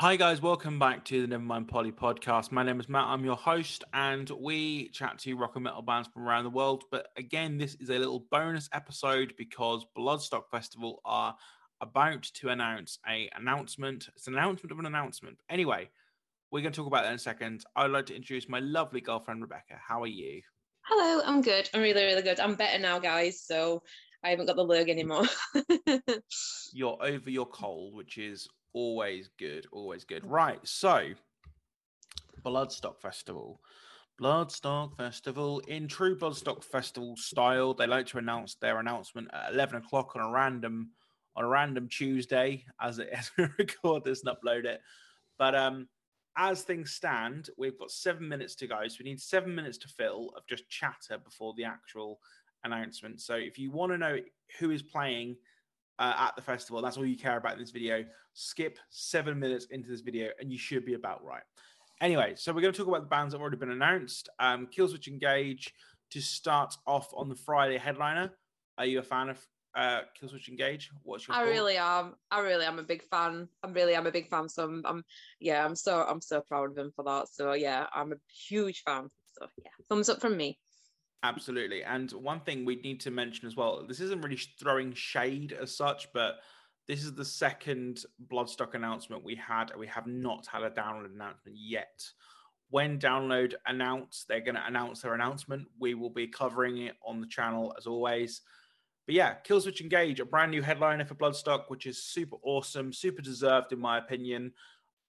Hi, guys. Welcome back to the Nevermind Polly podcast. My name is Matt. I'm your host, and we chat to rock and metal bands from around the world. But again, this is a little bonus episode because Bloodstock Festival are about to announce a announcement. It's an announcement of an announcement. Anyway, we're going to talk about that in a second. I'd like to introduce my lovely girlfriend, Rebecca. How are you? Hello, I'm good. I'm really, really good. I'm better now, guys. So I haven't got the lurg anymore. You're over your cold, which is always good, always good. Right, so Bloodstock Festival. Bloodstock Festival in true Bloodstock Festival style. They like to announce their announcement at eleven o'clock on a random on a random Tuesday as it as we record this and upload it. But um, as things stand, we've got seven minutes to go, so we need seven minutes to fill of just chatter before the actual announcement. So if you want to know who is playing uh, at the festival, that's all you care about in this video. Skip seven minutes into this video, and you should be about right. Anyway, so we're going to talk about the bands that have already been announced. Um, Killswitch Engage to start off on the Friday headliner. Are you a fan of uh, Killswitch Engage? What's your? I thought? really am. I really am a big fan. I'm really I'm a big fan. So I'm, I'm, yeah, I'm so I'm so proud of him for that. So yeah, I'm a huge fan. So yeah, thumbs up from me. Absolutely. And one thing we need to mention as well this isn't really throwing shade as such, but this is the second Bloodstock announcement we had. We have not had a download announcement yet. When download announce, they're going to announce their announcement. We will be covering it on the channel as always. But yeah, Killswitch Engage, a brand new headliner for Bloodstock, which is super awesome, super deserved in my opinion.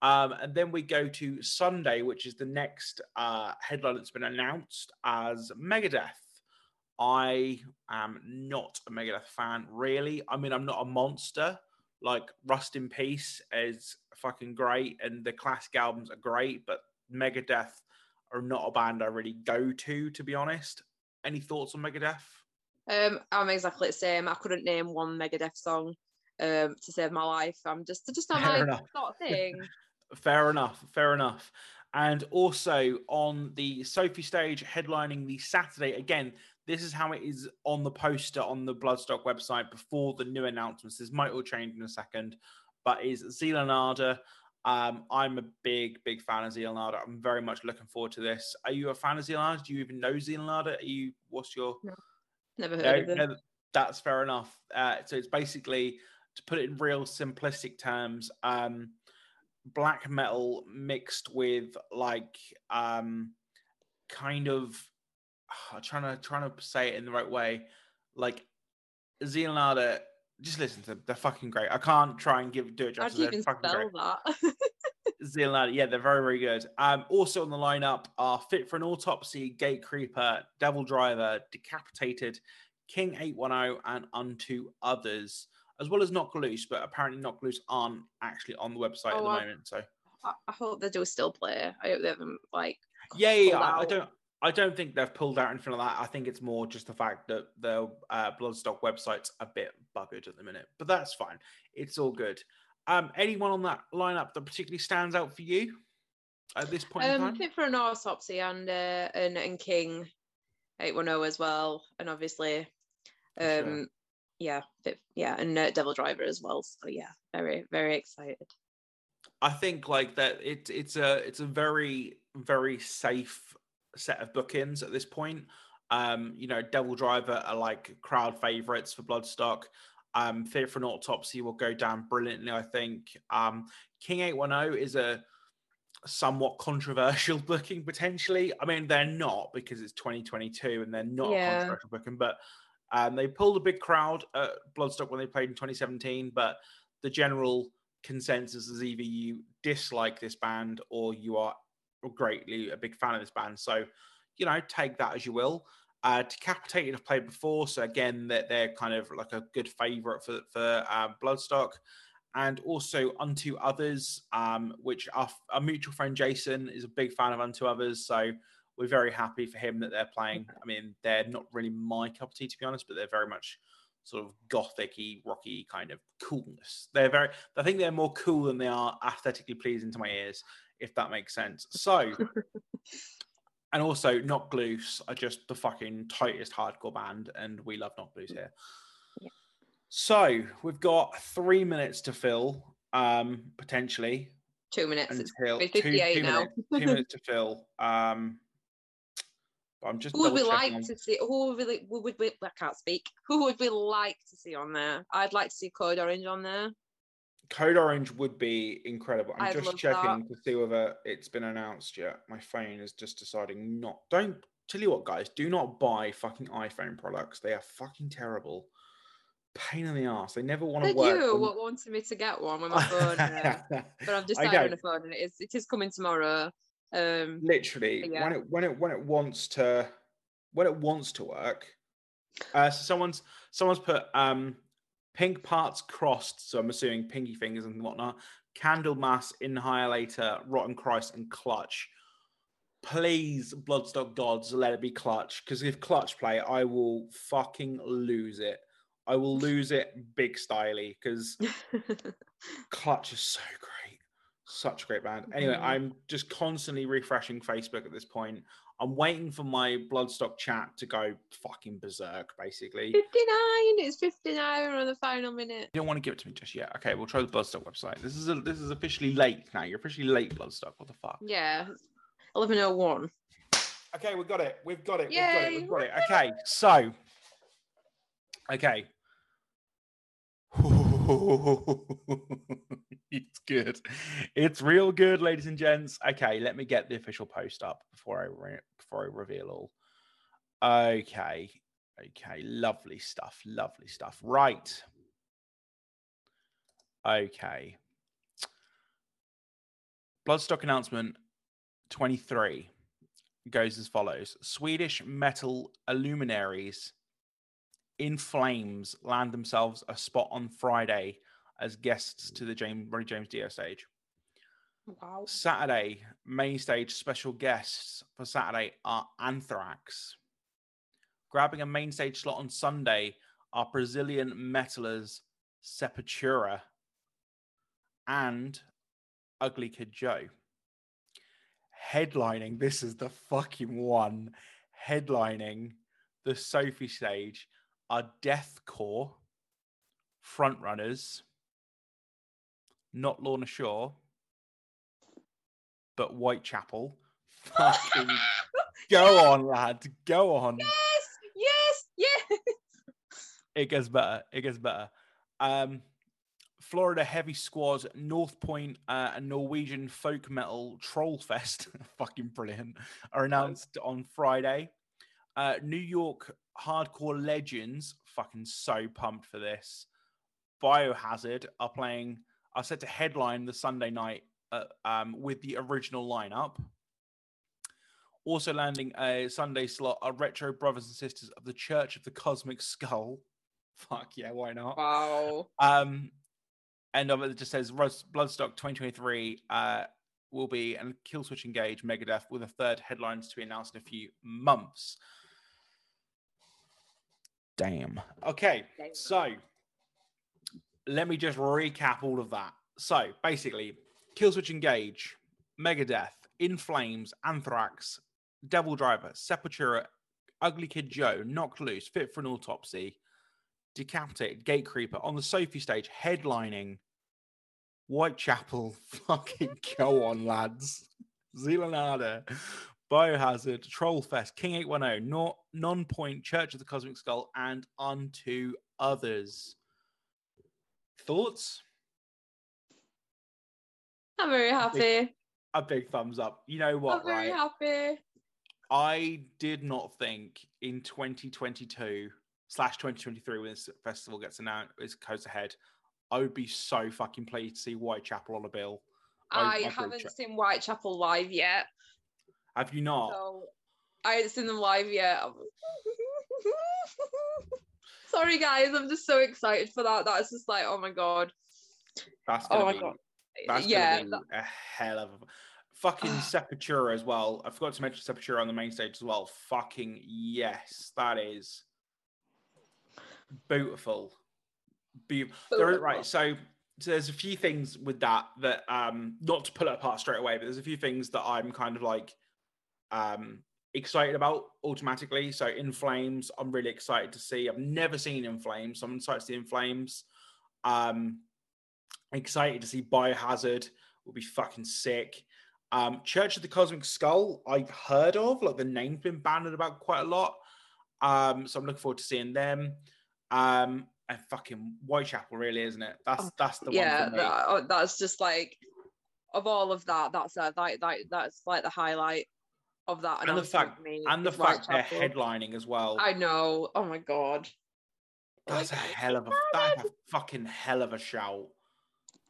Um, and then we go to Sunday, which is the next uh, headline that's been announced as Megadeth. I am not a Megadeth fan, really. I mean, I'm not a monster. Like Rust in Peace is fucking great, and the classic albums are great, but Megadeth are not a band I really go to, to be honest. Any thoughts on Megadeth? Um, I'm exactly the same. I couldn't name one Megadeth song um to save my life. I'm just just not Fair my enough. sort of thing. Fair enough. Fair enough. And also on the Sophie stage, headlining the Saturday. Again, this is how it is on the poster on the Bloodstock website before the new announcements. This might all change in a second, but is Zeal & Ardor. Um, I'm a big, big fan of Zeal & Ardor. I'm very much looking forward to this. Are you a fan of Zeal & Ardor? Do you even know Zeal & Ardor? Are you? What's your? Never heard No, of them. no, that's fair enough. Uh, so it's basically to put it in real simplistic terms, um, black metal mixed with like um, kind of I'm trying to trying to say it in the right way, like Zeal & Ardor. Just listen to them; they're fucking great. I can't try and give do it justice. They're fucking great. that? Zealand, yeah, they're very, very good. Um, also on the lineup are Fit for an Autopsy, Gatecreeper, Devil Driver, Decapitated, King 810, and Unto Others, as well as Knocked Loose, but apparently Knocked Loose aren't actually on the website at Oh, the I- moment. So I, I hope they do still play. I hope they haven't like. yeah, yeah, I, I don't. I don't think they've pulled out anything like that. I think it's more just the fact that the uh, Bloodstock website's a bit buggered at the minute, but that's fine. It's all good. Um, anyone on that lineup that particularly stands out for you at this point in Um, time? fit for an autopsy and uh, and and King eight one zero as well, and obviously, sure. Yeah, fit, yeah, and uh, DevilDriver as well. So yeah, very very excited. I think like that it it's a it's a very very safe set of bookings at this point. Um, you know, DevilDriver are like crowd favorites for Bloodstock. Um, Fear for an Autopsy will go down brilliantly, I think. Um, King 810 is a somewhat controversial booking potentially. I mean, they're not because it's 2022 and they're not a controversial booking, but um, they pulled a big crowd at Bloodstock when they played in 2017. But the general consensus is either you dislike this band or you are greatly a big fan of this band. So, you know, take that as you will. Uh, Decapitated have played before, so again, they're, they're kind of like a good favorite for for uh, Bloodstock, and also Unto Others, um, which our, our mutual friend Jason is a big fan of Unto Others, so we're very happy for him that they're playing. I mean, they're not really my cup of tea to be honest, but they're very much sort of gothic-y, rocky kind of coolness. They're very, I think they're more cool than they are aesthetically pleasing to my ears, if that makes sense. So, and also Knocked Loose are just the fucking tightest hardcore band, and we love Knocked Loose here. Yeah. So we've got three minutes to fill, um, potentially. Two minutes. It's until two, 58 two now. minutes, two minutes to fill. Um, but I'm just Who would we like on- to see? Who would we, who would we? I can't speak. Who would we like to see on there? I'd like to see Code Orange on there. Code Orange would be incredible. I'm I'd just checking to see whether it's been announced yet. My phone is just deciding not. Don't tell you what, guys. Do not buy fucking iPhone products. They are fucking terrible. Pain in the ass. They never want to work. you on- what wanted me to get one with my phone, but I've I decided know. on a phone, and it is it is coming tomorrow. Um, literally yeah. when it when it when it wants to when it wants to work uh so someone's someone's put um pink parts crossed so i'm assuming pinky fingers and whatnot Candlemass inhalator Rotting Christ and clutch please bloodstock gods let it be clutch because if clutch play i will fucking lose it i will lose it big styly because Clutch is so great. Such a great band. Anyway, Mhm. I'm just constantly refreshing Facebook at this point. I'm waiting for my Bloodstock chat to go fucking berserk, basically. 59. It's 59 on the final minute. You don't want to give it to me just yet. Okay, we'll try the Bloodstock website. This is a, this is officially late now. You're officially late, Bloodstock. What the fuck? Yeah, 1101. Okay, we've got it. We've got it. We've got it. We've got it. Okay, so. Okay. it's good. It's real good, ladies and gents. Okay, let me get the official post up before I re- before I reveal all. Okay. Okay, lovely stuff. Lovely stuff. Right. Okay. Bloodstock announcement 23 goes as follows Swedish metal illuminaries in flames land themselves a spot on Friday as guests to the James Ronnie James Dio stage. Wow. Saturday, main stage special guests for Saturday are Anthrax. Grabbing a main stage slot on Sunday are Brazilian metalers Sepultura and Ugly Kid Joe. Headlining, this is the fucking one. Headlining the Sophie stage are Deathcore, Frontrunners, not Lorna Shore, but Whitechapel. Fucking go on, lad. Go on. Yes, yes, yes. It gets better. It gets better. Um, Florida Heavy Squad, Nonpoint, uh, and Norwegian Folk Metal Trollfest, fucking brilliant, are announced on Friday. Uh, New York Hardcore Legends, fucking so pumped for this. Biohazard are playing, are set to headline the Sunday night uh, um, with the original lineup. Also landing a Sunday slot are Retro Brothers and Sisters of the Church of the Cosmic Skull. Fuck yeah, why not? Wow. Um, end of it just says Bloodstock 2023 uh, will be and Killswitch Engage Megadeth with a third headlines to be announced in a few months. Damn. Okay, Damn. so let me just recap all of that. So basically, Killswitch Engage, Megadeth, In Flames, Anthrax, DevilDriver, Sepultura, Ugly Kid Joe, Knocked Loose, Fit for an Autopsy, Decapitated, Gatecreeper on the Sophie stage, headlining Whitechapel. Fucking go on, lads. Zeal & Ardor, Biohazard, Trollfest, King 810, Nonpoint, Church of the Cosmic Skull, and unto others. Thoughts? I'm very happy. A big thumbs up. You know what, I'm very right? happy. I did not think in 2022 slash 2023 when this festival gets announced, is goes ahead, I would be so fucking pleased to see Whitechapel on a bill. I- haven't seen Whitechapel live yet. Have you not? So I haven't seen them live yet. Sorry guys, I'm just so excited for that. That's just like, oh my god. That's Oh gonna my be, god. That's yeah. be a hell of a fucking Sepultura as well. I forgot to mention Sepultura on the main stage as well. Fucking yes, that is beautiful. Be- there is, right. So, so there's a few things with that that um not to pull it apart straight away, but there's a few things that I'm kind of like um excited about automatically. So in flames, I'm really excited to see. I've never seen in flames, so I'm excited to see in flames. Um excited to see biohazard Will be fucking sick. Um, Church of the Cosmic Skull, I've heard of, like the name's been banded about quite a lot. Um, so I'm looking forward to seeing them. Um, and fucking Whitechapel, really, isn't it? That's Oh, that's the yeah, one me. that, oh, that's just like of all of that. That's uh, like like that's like the highlight of that. And the fact and the fact they're headlining as well. I know. Oh my god. That's a hell of a that's a fucking hell of a shout.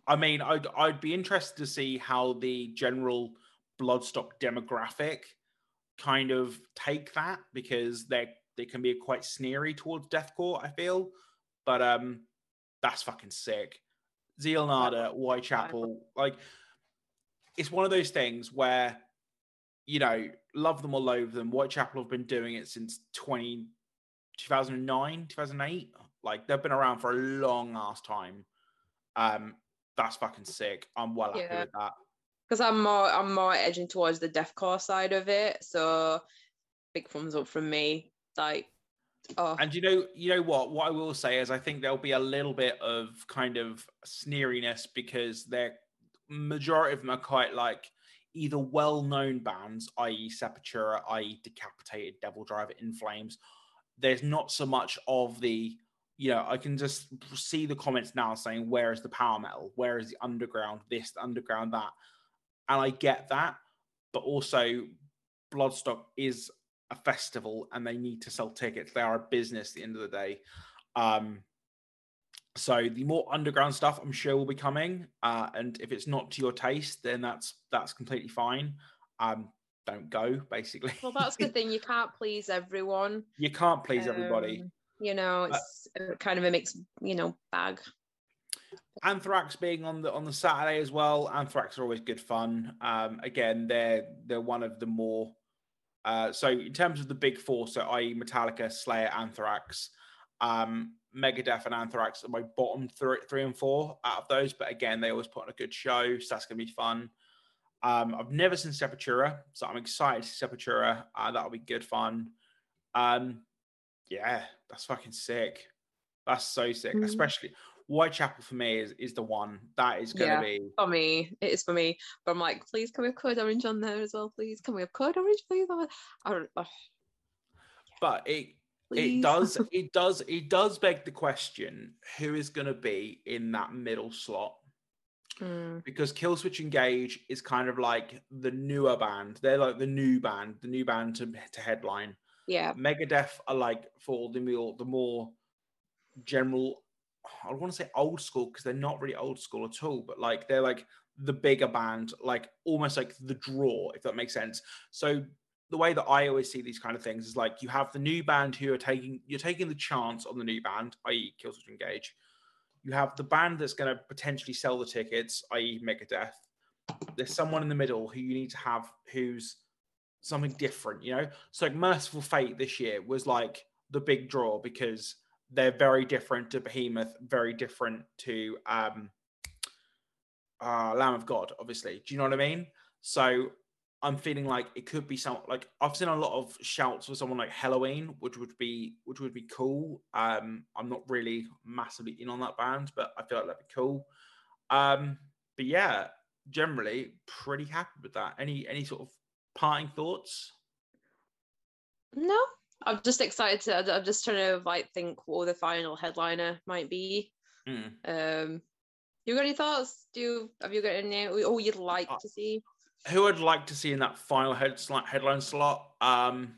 I mean, I'd I'd be interested to see how the general bloodstock demographic kind of take that because they they can be quite sneery towards deathcore. I feel, but um, that's fucking sick. Zeal & Ardor, Whitechapel, like it's one of those things where you know love them or loathe them. Whitechapel have been doing it since 20, 2009, 2008. Like they've been around for a long ass time. Um, that's fucking sick. I'm well happy Yeah. with that. because I'm more I'm more edging towards the deathcore side of it. So big thumbs up from me. Like, oh, And you know, you know what? What I will say is, I think there'll be a little bit of kind of sneeriness because they're majority of them are quite like either well-known bands, i.e., Sepultura, i.e., Decapitated, DevilDriver, In Flames. There's not so much of the, you know, I can just see the comments now saying, "Where is the power metal? Where is the underground? This, the underground, that," and I get that, but also Bloodstock is a festival and they need to sell tickets. They are a business at the end of the day. Um, so the more underground stuff, I'm sure will be coming. Uh, and if it's not to your taste, then that's that's completely fine. Um, don't go, basically. well, that's the thing. You can't please everyone. you can't please everybody. Um, You know, Uh, it's a kind of a mixed, you know, bag. Anthrax being on the on the Saturday as well. Anthrax are always good fun. Um, again, they're they're one of the more uh, so in terms of the big four, so i.e. Metallica, Slayer, Anthrax, um, Megadeth, and Anthrax are my bottom three, three and four out of those. But again, they always put on a good show, so that's gonna be fun. Um, I've never seen Sepultura, so I'm excited to see Sepultura. Uh, that'll be good fun. Um, yeah, that's fucking sick. That's so sick, Mhm. especially Whitechapel for me is is the one that is gonna Yeah. be. For me, it is for me. But I'm like, please can we have Code Orange on there as well, please? Can we have Code Orange, please? I, I, oh, But it it does it does it does beg the question: who is gonna be in that middle slot? Mm, Because Killswitch Engage is kind of like the newer band. They're like the new band, the new band to to headline. yeah, Megadeth are like for the more the more general. I don't want to say old school because they're not really old school at all, but like they're like the bigger band, like almost like the draw, if that makes sense. So the way that I always see these kind of things is like you have the new band who are taking you're taking the chance on the new band, i.e. Killswitch Engage. You have the band that's going to potentially sell the tickets, i.e. Megadeth. There's someone in the middle who you need to have who's something different, you know? So like Mercyful Fate this year was like the big draw because they're very different to Behemoth, very different to um uh Lamb of God, obviously. Do you know what I mean? So I'm feeling like it could be some like I've seen a lot of shouts for someone like Helloween, which would be which would be cool. Um, I'm not really massively in on that band, but I feel like that'd be cool. Um, but yeah, generally pretty happy with that. Any any sort of parting thoughts? no, I'm just excited to. I'm just trying to like think what the final headliner might be. Mm. Um, you got any thoughts? Do you have you got any? Oh, you'd like Uh, to see? Who I'd like to see in that final head headline slot? Um,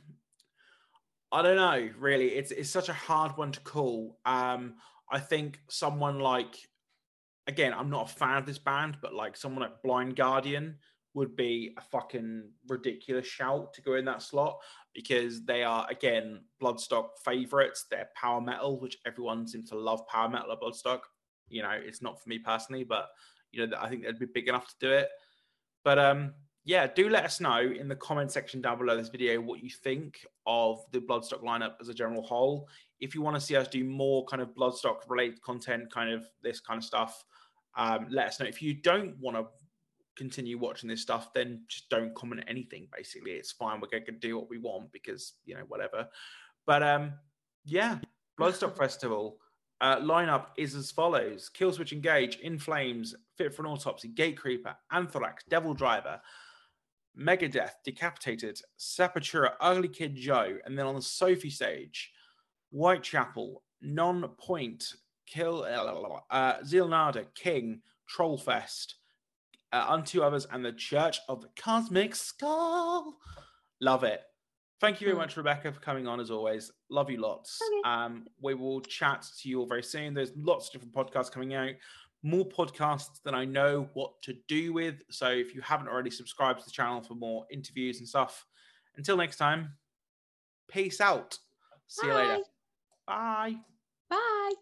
I don't know. Really, it's it's such a hard one to call. Um, I think someone like, again, I'm not a fan of this band, but like someone like Blind Guardian would be a fucking ridiculous shout to go in that slot because they are again Bloodstock favorites. They're power metal, which everyone seems to love power metal Bloodstock. You know, it's not for me personally, but you know, I think they'd be big enough to do it. But um, yeah, do let us know in the comment section down below this video what you think of the Bloodstock lineup as a general whole. If you want to see us do more kind of Bloodstock related content, kind of this kind of stuff, um, let us know. If you don't want to continue watching this stuff, then just don't comment anything. Basically, it's fine. We're going to do what we want because you know whatever. But um, yeah, Bloodstock Festival. Uh, lineup is as follows: Killswitch Engage, In Flames, Fit for an Autopsy, Gatecreeper, Anthrax, DevilDriver, Megadeth, Decapitated, Sepultura, Ugly Kid Joe, and then on the Sophie stage, Whitechapel, Nonpoint, Kill, uh, Zeal & Ardor, King, Trollfest, uh, Unto Others, and the Church of the Cosmic Skull. Love it. Thank you very Mm. much, Rebecca, for coming on as always. Love you lots. Okay. Um, we will chat to you all very soon. There's lots of different podcasts coming out, more podcasts than I know what to do with. So if you haven't already subscribed to the channel for more interviews and stuff, until next time, peace out. See you later. Bye. Bye. Bye.